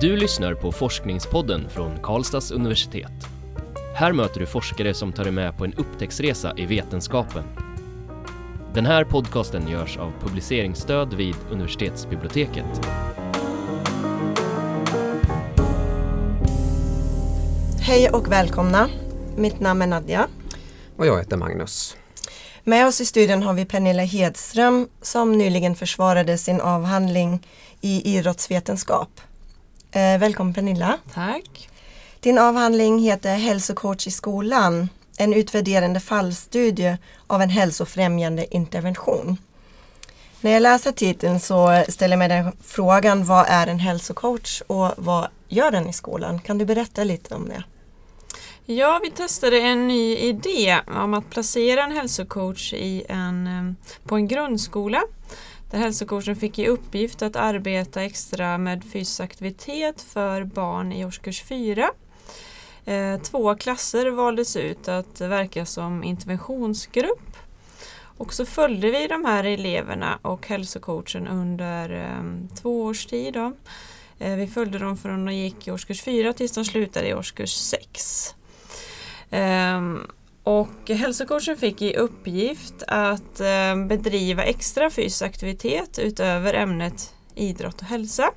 Du lyssnar på Forskningspodden från Karlstads universitet. Här möter du forskare som tar dig med på en upptäcktsresa i vetenskapen. Den här podcasten görs av publiceringsstöd vid universitetsbiblioteket. Hej och välkomna. Mitt namn är Nadja. Och jag heter Magnus. Med oss i studion har vi Pernilla Hedström som nyligen försvarade sin avhandling i idrottsvetenskap. Eh, välkommen Pernilla. Tack. Din avhandling heter Hälsocoach i skolan, en utvärderande fallstudie av en hälsofrämjande intervention. När jag läser titeln så ställer jag mig den frågan, vad är en hälsocoach och vad gör den i skolan? Kan du berätta lite om det? Ja, vi testade en ny idé om att placera en hälsocoach i en, eh, på en grundskola där hälsocoachen fick i uppgift att arbeta extra med fysisk aktivitet för barn i årskurs 4. Eh, två klasser valdes ut att verka som interventionsgrupp. Och så följde vi de här eleverna och hälsocoachen under eh, två års tid. Då. Eh, vi följde dem från de gick i årskurs 4 tills de slutade i årskurs 6. Och hälsocoachen fick i uppgift att eh, bedriva extra fysisk aktivitet utöver ämnet idrott och hälsa.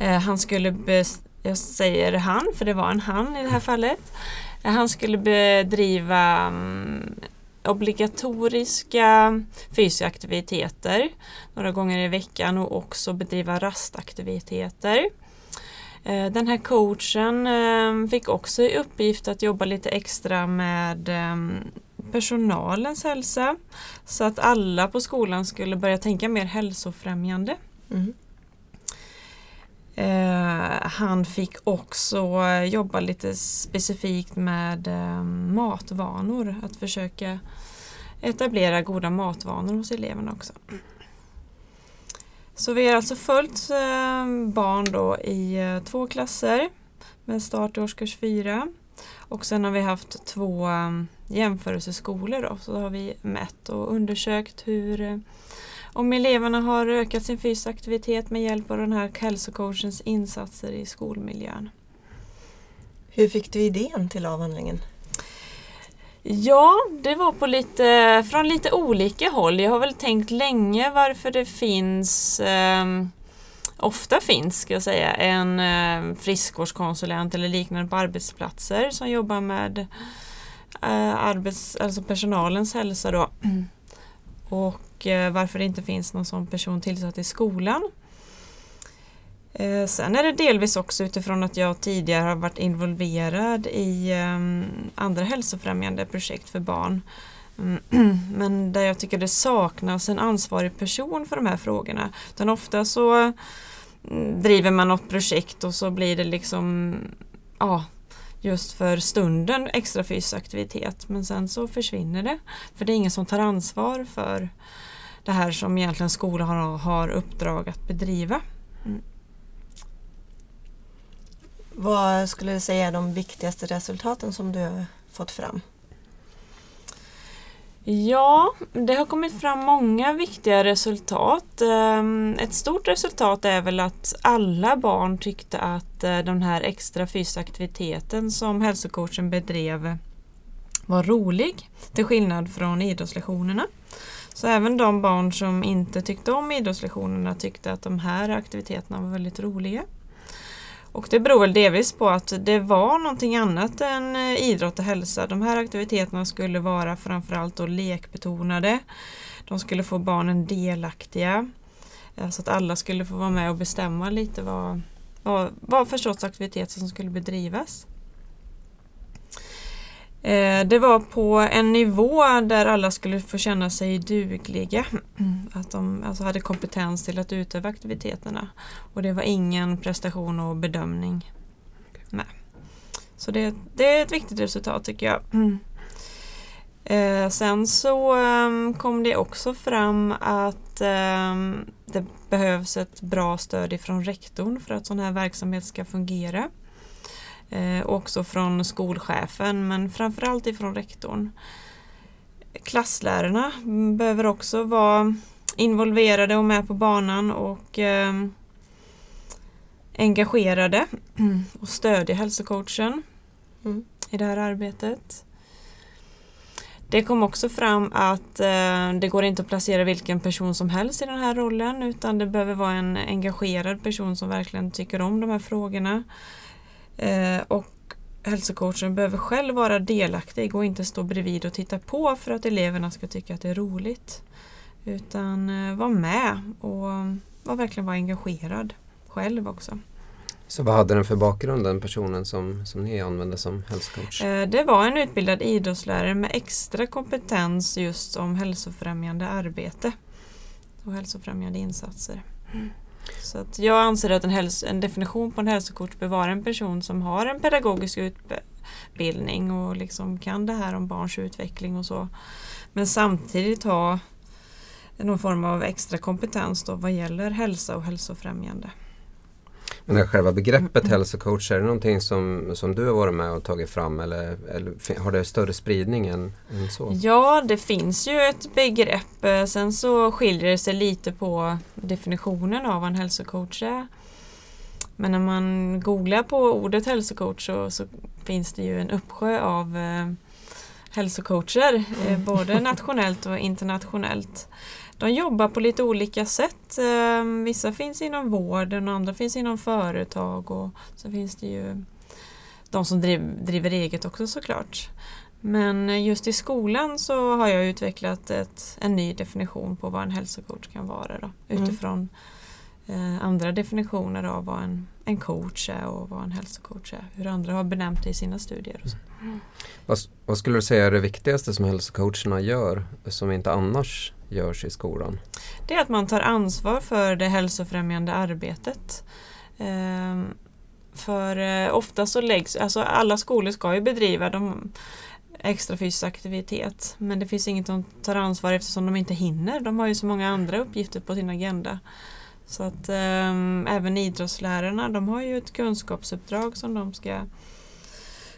Eh, han skulle, jag säger han för det var en han i det här fallet. Eh, han skulle bedriva mm, obligatoriska fysiska aktiviteter några gånger i veckan och också bedriva rastaktiviteter. Eh, den här coachen eh, fick också i uppgift att jobba lite extra med ehm, personalens hälsa så att alla på skolan skulle börja tänka mer hälsofrämjande. Mm. Han fick också jobba lite specifikt med matvanor, att försöka etablera goda matvanor hos eleverna också. Så vi har alltså följt eh, barn då i eh, två klasser med start i årskurs 4. Och sen har vi haft två eh, jämförelseskolor då, så har vi mätt och undersökt hur om eleverna har ökat sin fysiska aktivitet med hjälp av den här hälsocoachens insatser i skolmiljön. Hur fick du idén till avhandlingen? Ja, det var på lite, från lite olika håll. Jag har väl tänkt länge varför det finns eh, ofta finns ska jag säga, en eh, friskvårdskonsulent eller liknande på arbetsplatser som jobbar med eh, arbets, alltså personalens hälsa då. Och eh, varför det inte finns någon sån person tillsatt i skolan. Eh, sen är det delvis också utifrån att jag tidigare har varit involverad i ehm, andra hälsofrämjande projekt för barn. Mm, men där jag tycker det saknas en ansvarig person för de här frågorna. Utan ofta så mm, driver man något projekt och så blir det liksom ja, just för stunden extra fysisk aktivitet men sen så försvinner det. För det är ingen som tar ansvar för det här som egentligen skolan har, har uppdrag att bedriva. Mm. Vad skulle du säga är de viktigaste resultaten som du har fått fram? Ja, det har kommit fram många viktiga resultat. Ehm, ett stort resultat är väl att alla barn tyckte att eh, den här extra fysiska aktiviteten som hälsocoachen bedrev var rolig, till skillnad från idrottslektionerna. Så även de barn som inte tyckte om idrottslektionerna tyckte att de här aktiviteterna var väldigt roliga. Och det beror väl delvis på att det var någonting annat än eh, idrott och hälsa. De här aktiviteterna skulle vara framförallt då lekbetonade. De skulle få barnen delaktiga. Eh, så att alla skulle få vara med och bestämma lite vad, vad, vad för sorts aktiviteter som skulle bedrivas. Eh, det var på en nivå där alla skulle få känna sig dugliga. Att de alltså hade kompetens till att utöva aktiviteterna. Och det var ingen prestation och bedömning. Nej. Så det, det är ett viktigt resultat tycker jag. Eh, sen så um, kom det också fram att um, det behövs ett bra stöd ifrån rektorn för att sån här verksamhet ska fungera. Eh, också från skolchefen men framförallt ifrån rektorn. Klasslärarna behöver också vara involverade och med på banan och eh, engagerade och stödja hälsocoachen Mm. i det här arbetet. Det kom också fram att eh, det går inte att placera vilken person som helst i den här rollen utan det behöver vara en engagerad person som verkligen tycker om de här frågorna. Eh, och hälsocoachen behöver själv vara delaktig och inte stå bredvid och titta på för att eleverna ska tycka att det är roligt. Utan eh, vara med och vara verkligen vara engagerad själv också. Så vad hade den för bakgrund den personen som, som ni använde som hälsocoach? Eh, Det var en utbildad idrottslärare med extra kompetens just om hälsofrämjande arbete och hälsofrämjande insatser. Så att jag anser att en, en definition på en hälsokort bör vara en person som har en pedagogisk utbildning och liksom kan det här om barns utveckling och så. Men samtidigt ha någon form av extra kompetens då vad gäller hälsa och hälsofrämjande. Men här själva begreppet hälsocoach, är det någonting som, som du har varit med och tagit fram eller, eller har det större spridning än, än så? Ja, det finns ju ett begrepp. Eh, Sen så skiljer det sig lite på definitionen av vad en hälsocoach är. Men när man googlar på ordet hälsocoach så, så finns det ju en uppsjö av eh, hälsocoacher, eh, både nationellt och internationellt. De jobbar på lite olika sätt. Eh, vissa finns inom vården och andra finns inom företag och så finns det ju de som driv, driver eget också såklart. Men just i skolan så har jag utvecklat ett, en ny definition på vad en hälsocoach kan vara då, Mm. utifrån eh, andra definitioner av vad en, en coach är och vad en hälsocoach är. Hur andra har benämnt det i sina studier. Och så. Vad, vad skulle du säga är det viktigaste som hälsocoacherna gör som inte annars görs i skolan? Det är att man tar ansvar för det hälsofrämjande arbetet. Ehm, för eh, ofta så läggs, alltså alla skolor ska ju bedriva de extra fysisk aktivitet men det finns inget de tar ansvar eftersom de inte hinner. De har ju så många andra uppgifter på sin agenda. Så att ehm, även idrottslärarna de har ju ett kunskapsuppdrag som de ska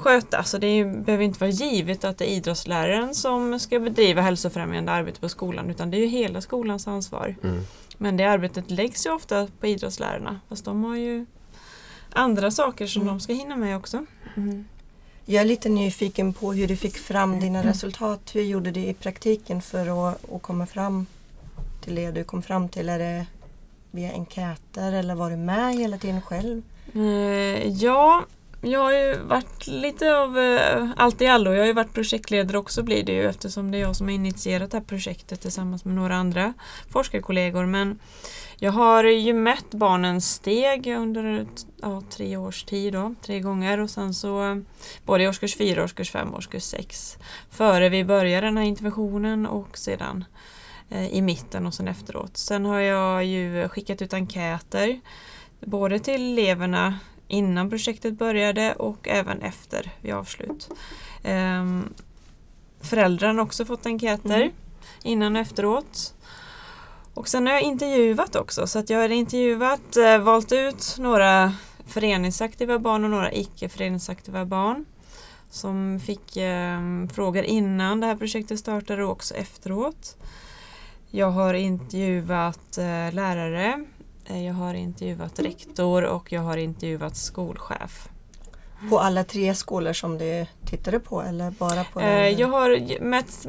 sköta. Så det är ju, behöver inte vara givet att det är idrottsläraren som ska bedriva hälsofrämjande arbete på skolan utan det är ju hela skolans ansvar. Mm. Men det arbetet läggs ju ofta på idrottslärarna fast de har ju andra saker som Mm. de ska hinna med också. Mm. Jag är lite nyfiken på hur du fick fram dina resultat. Hur gjorde du i praktiken för att, att komma fram till det du kom fram till? Är det via enkäter eller var du med hela tiden själv? Eh, ja, jag har ju varit lite av eh, allt i allo. Jag har ju varit projektledare också blir det ju eftersom det är jag som har initierat det här projektet tillsammans med några andra forskarkollegor. Men jag har ju mätt barnens steg under ja, tre års tid då, tre gånger och sen så eh, både i årskurs 4, årskurs 5 och årskurs 6 före vi började den här interventionen och sedan eh, i mitten och sen efteråt. Sen har jag ju skickat ut enkäter både till eleverna innan projektet började och även efter vid avslut. Ehm, föräldrarna har också fått enkäter Mm. innan och efteråt. Och sen har jag intervjuat också så att jag har intervjuat, eh, valt ut några föreningsaktiva barn och några icke föreningsaktiva barn som fick eh, frågor innan det här projektet startade och också efteråt. Jag har intervjuat eh, lärare, jag har intervjuat rektor och jag har intervjuat skolchef. På alla tre skolor som du tittade på eller bara på Eh, den? jag har mätt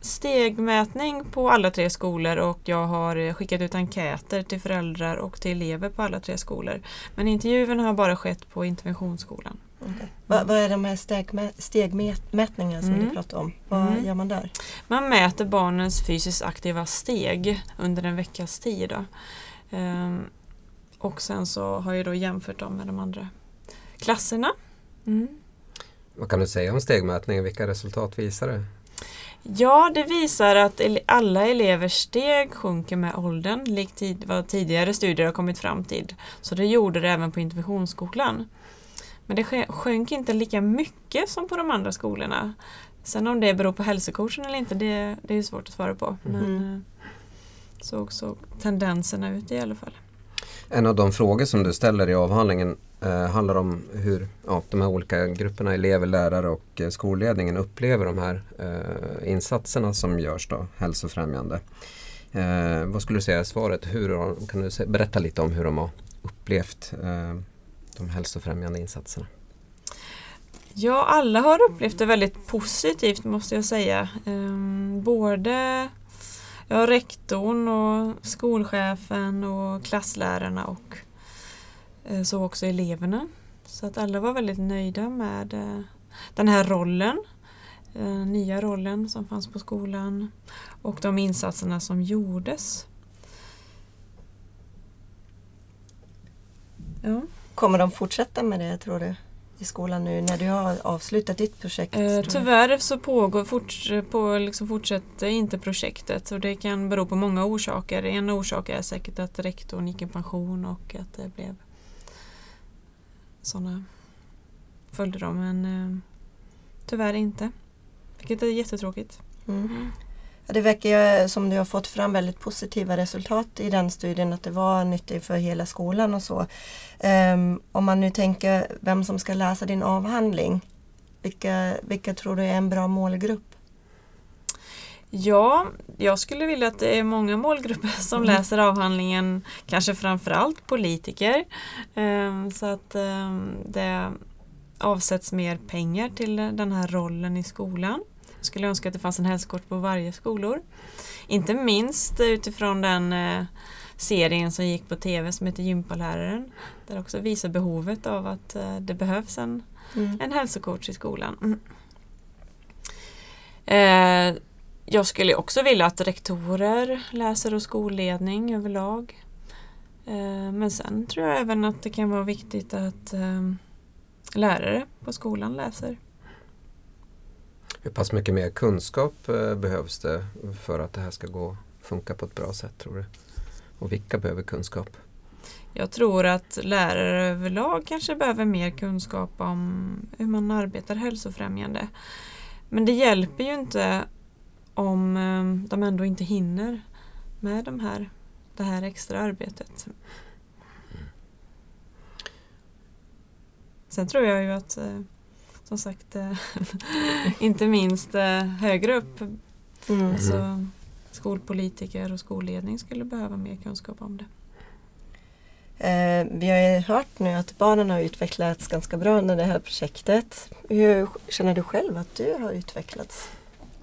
stegmätning på alla tre skolor och jag har eh, skickat ut enkäter till föräldrar och till elever på alla tre skolor. Men intervjuerna har bara skett på interventionsskolan. Okej. Vad, vad är de här stegmä- stegmätningarna som Mm. du pratade om? Vad Mm. gör man där? Man mäter barnens fysiskt aktiva steg under en veckas tid. Då. Ehm, och sen så har jag då jämfört dem med de andra klasserna. Mm. Vad kan du säga om stegmätningen? Vilka resultat visar det? Ja, det visar att alla elevers steg sjunker med åldern, likt vad tidigare studier har kommit fram till. Så det gjorde det även på interventionsskolan. Men det sjönk inte lika mycket som på de andra skolorna. Sen om det beror på hälsocoachen eller inte, det, det är svårt att svara på. Men Mhm. eh, så såg tendenserna ut i alla fall. En av de frågor som du ställer i avhandlingen eh, handlar om hur ja, de här olika grupperna, elever, lärare och eh, skolledningen upplever de här eh, insatserna som görs då, hälsofrämjande. Eh, vad skulle du säga är svaret? Hur, kan du berätta lite om hur de har upplevt eh, de hälsofrämjande insatserna? Ja, alla har upplevt det väldigt positivt måste jag säga. Um, både ja, rektorn och skolchefen och klasslärarna och eh, så också eleverna. Så att alla var väldigt nöjda med eh, den här rollen, den nya rollen som fanns på skolan och de insatserna som gjordes. Ja. Kommer de fortsätta med det tror du? I skolan nu när du har avslutat ditt projekt? Eh, tyvärr så pågår, fort, på, liksom fortsätter inte projektet och det kan bero på många orsaker. En orsak är säkert att rektorn gick i pension och att det blev sådana följder då men eh, tyvärr inte. Vilket är jättetråkigt. Mm. Det verkar som du har fått fram väldigt positiva resultat i den studien, att det var nyttigt för hela skolan och så. Um, om man nu tänker vem som ska läsa din avhandling, vilka, vilka tror du är en bra målgrupp? Ja, jag skulle vilja att det är många målgrupper som mm. läser avhandlingen, kanske framförallt politiker. Um, så att um, det avsätts mer pengar till den här rollen i skolan skulle önska att det fanns en hälsokort på varje skolor. Inte minst utifrån den eh, serien som gick på tv som heter Gympaläraren. Där också visar behovet av att eh, det behövs en, mm. en hälsocoach i skolan. Mm. Eh, jag skulle också vilja att rektorer läser och skolledning överlag. Eh, men sen tror jag även att det kan vara viktigt att eh, lärare på skolan läser. Hur pass mycket mer kunskap eh, behövs det för att det här ska gå funka på ett bra sätt tror du? Och vilka behöver kunskap? Jag tror att lärare överlag kanske behöver mer kunskap om hur man arbetar hälsofrämjande. Men det hjälper ju inte om eh, de ändå inte hinner med de här, det här extra arbetet. Sen tror jag ju att eh, som sagt eh, inte minst eh, högre upp. Mm. Alltså, skolpolitiker och skolledning skulle behöva mer kunskap om det. Eh, vi har ju hört nu att barnen har utvecklats ganska bra under det här projektet. Hur känner du själv att du har utvecklats?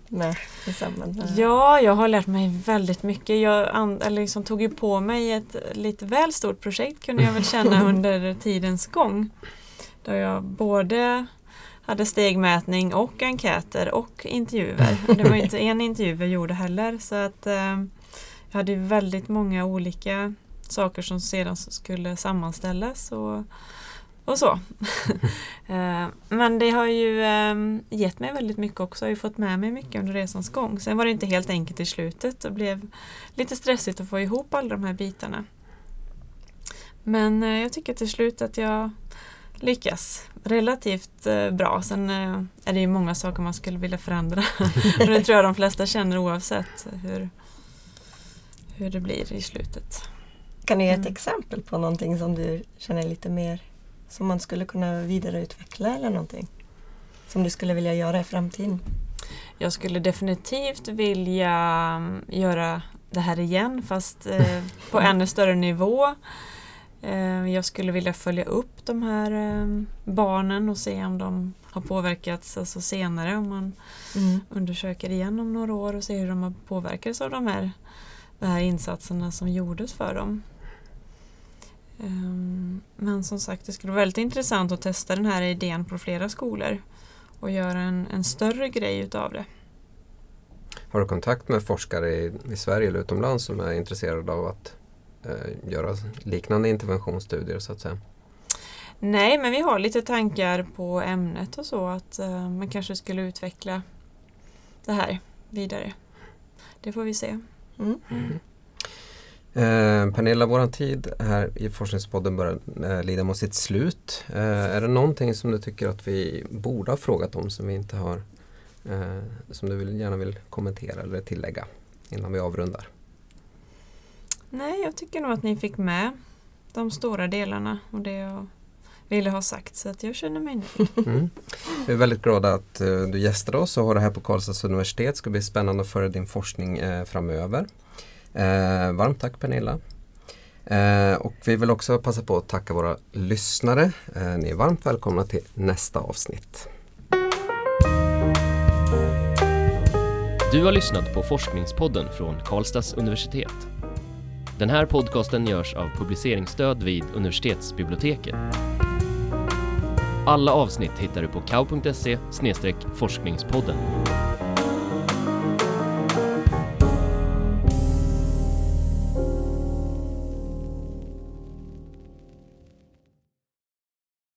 Med, med Ja, jag har lärt mig väldigt mycket. Jag eller liksom tog ju på mig ett lite väl stort projekt kunde jag väl känna under tidens gång. Då jag både hade stegmätning och enkäter och intervjuer. Det var inte en intervju jag gjorde heller så att eh, jag hade väldigt många olika saker som sedan skulle sammanställas och, och så. eh, men det har ju eh, gett mig väldigt mycket också. Jag har ju fått med mig mycket under resans gång. Sen var det inte helt enkelt i slutet. Det blev lite stressigt att få ihop alla de här bitarna. Men eh, jag tycker till slut att jag lyckas relativt eh, bra. Sen eh, är det ju många saker man skulle vilja förändra. det tror jag de flesta känner oavsett hur, hur det blir i slutet. Kan du ge ett mm. exempel på någonting som du känner lite mer som man skulle kunna vidareutveckla eller någonting? Som du skulle vilja göra i framtiden? Jag skulle definitivt vilja mm, göra det här igen fast eh, på ännu större nivå. Eh, jag skulle vilja följa upp de här eh, barnen och se om de har påverkats alltså senare. Om man mm. undersöker igen om några år och ser hur de har påverkats av de här, de här insatserna som gjordes för dem. Ehm, men som sagt, det skulle vara väldigt intressant att testa den här idén på flera skolor och göra en, en större grej utav det. Har du kontakt med forskare i, i Sverige eller utomlands som är intresserade av att eh, göra liknande interventionsstudier så att säga? Nej, men vi har lite tankar på ämnet och så att eh, man kanske skulle utveckla det här vidare. Det får vi se. Mm. Mm. Eh, Pernilla, våran tid här i Forskningspodden börjar eh, lida mot sitt slut. Eh, är det någonting som du tycker att vi borde ha frågat om som vi inte har eh, som du vill, gärna vill kommentera eller tillägga innan vi avrundar? Nej, jag tycker nog att ni fick med de stora delarna och det jag ville ha sagt så att jag känner mig nöjd. Mm. Vi är väldigt glada att uh, du gästade oss och har det här på Karlstads universitet. Det ska bli spännande att följa din forskning uh, framöver. Uh, varmt tack Pernilla. Och vi vill också passa på att tacka våra lyssnare. Ni är varmt välkomna till nästa avsnitt. Du har lyssnat på Forskningspodden från Karlstads universitet. Den här podcasten görs av publiceringsstöd vid universitetsbiblioteket. Alla avsnitt hittar du på kau.se forskningspodden.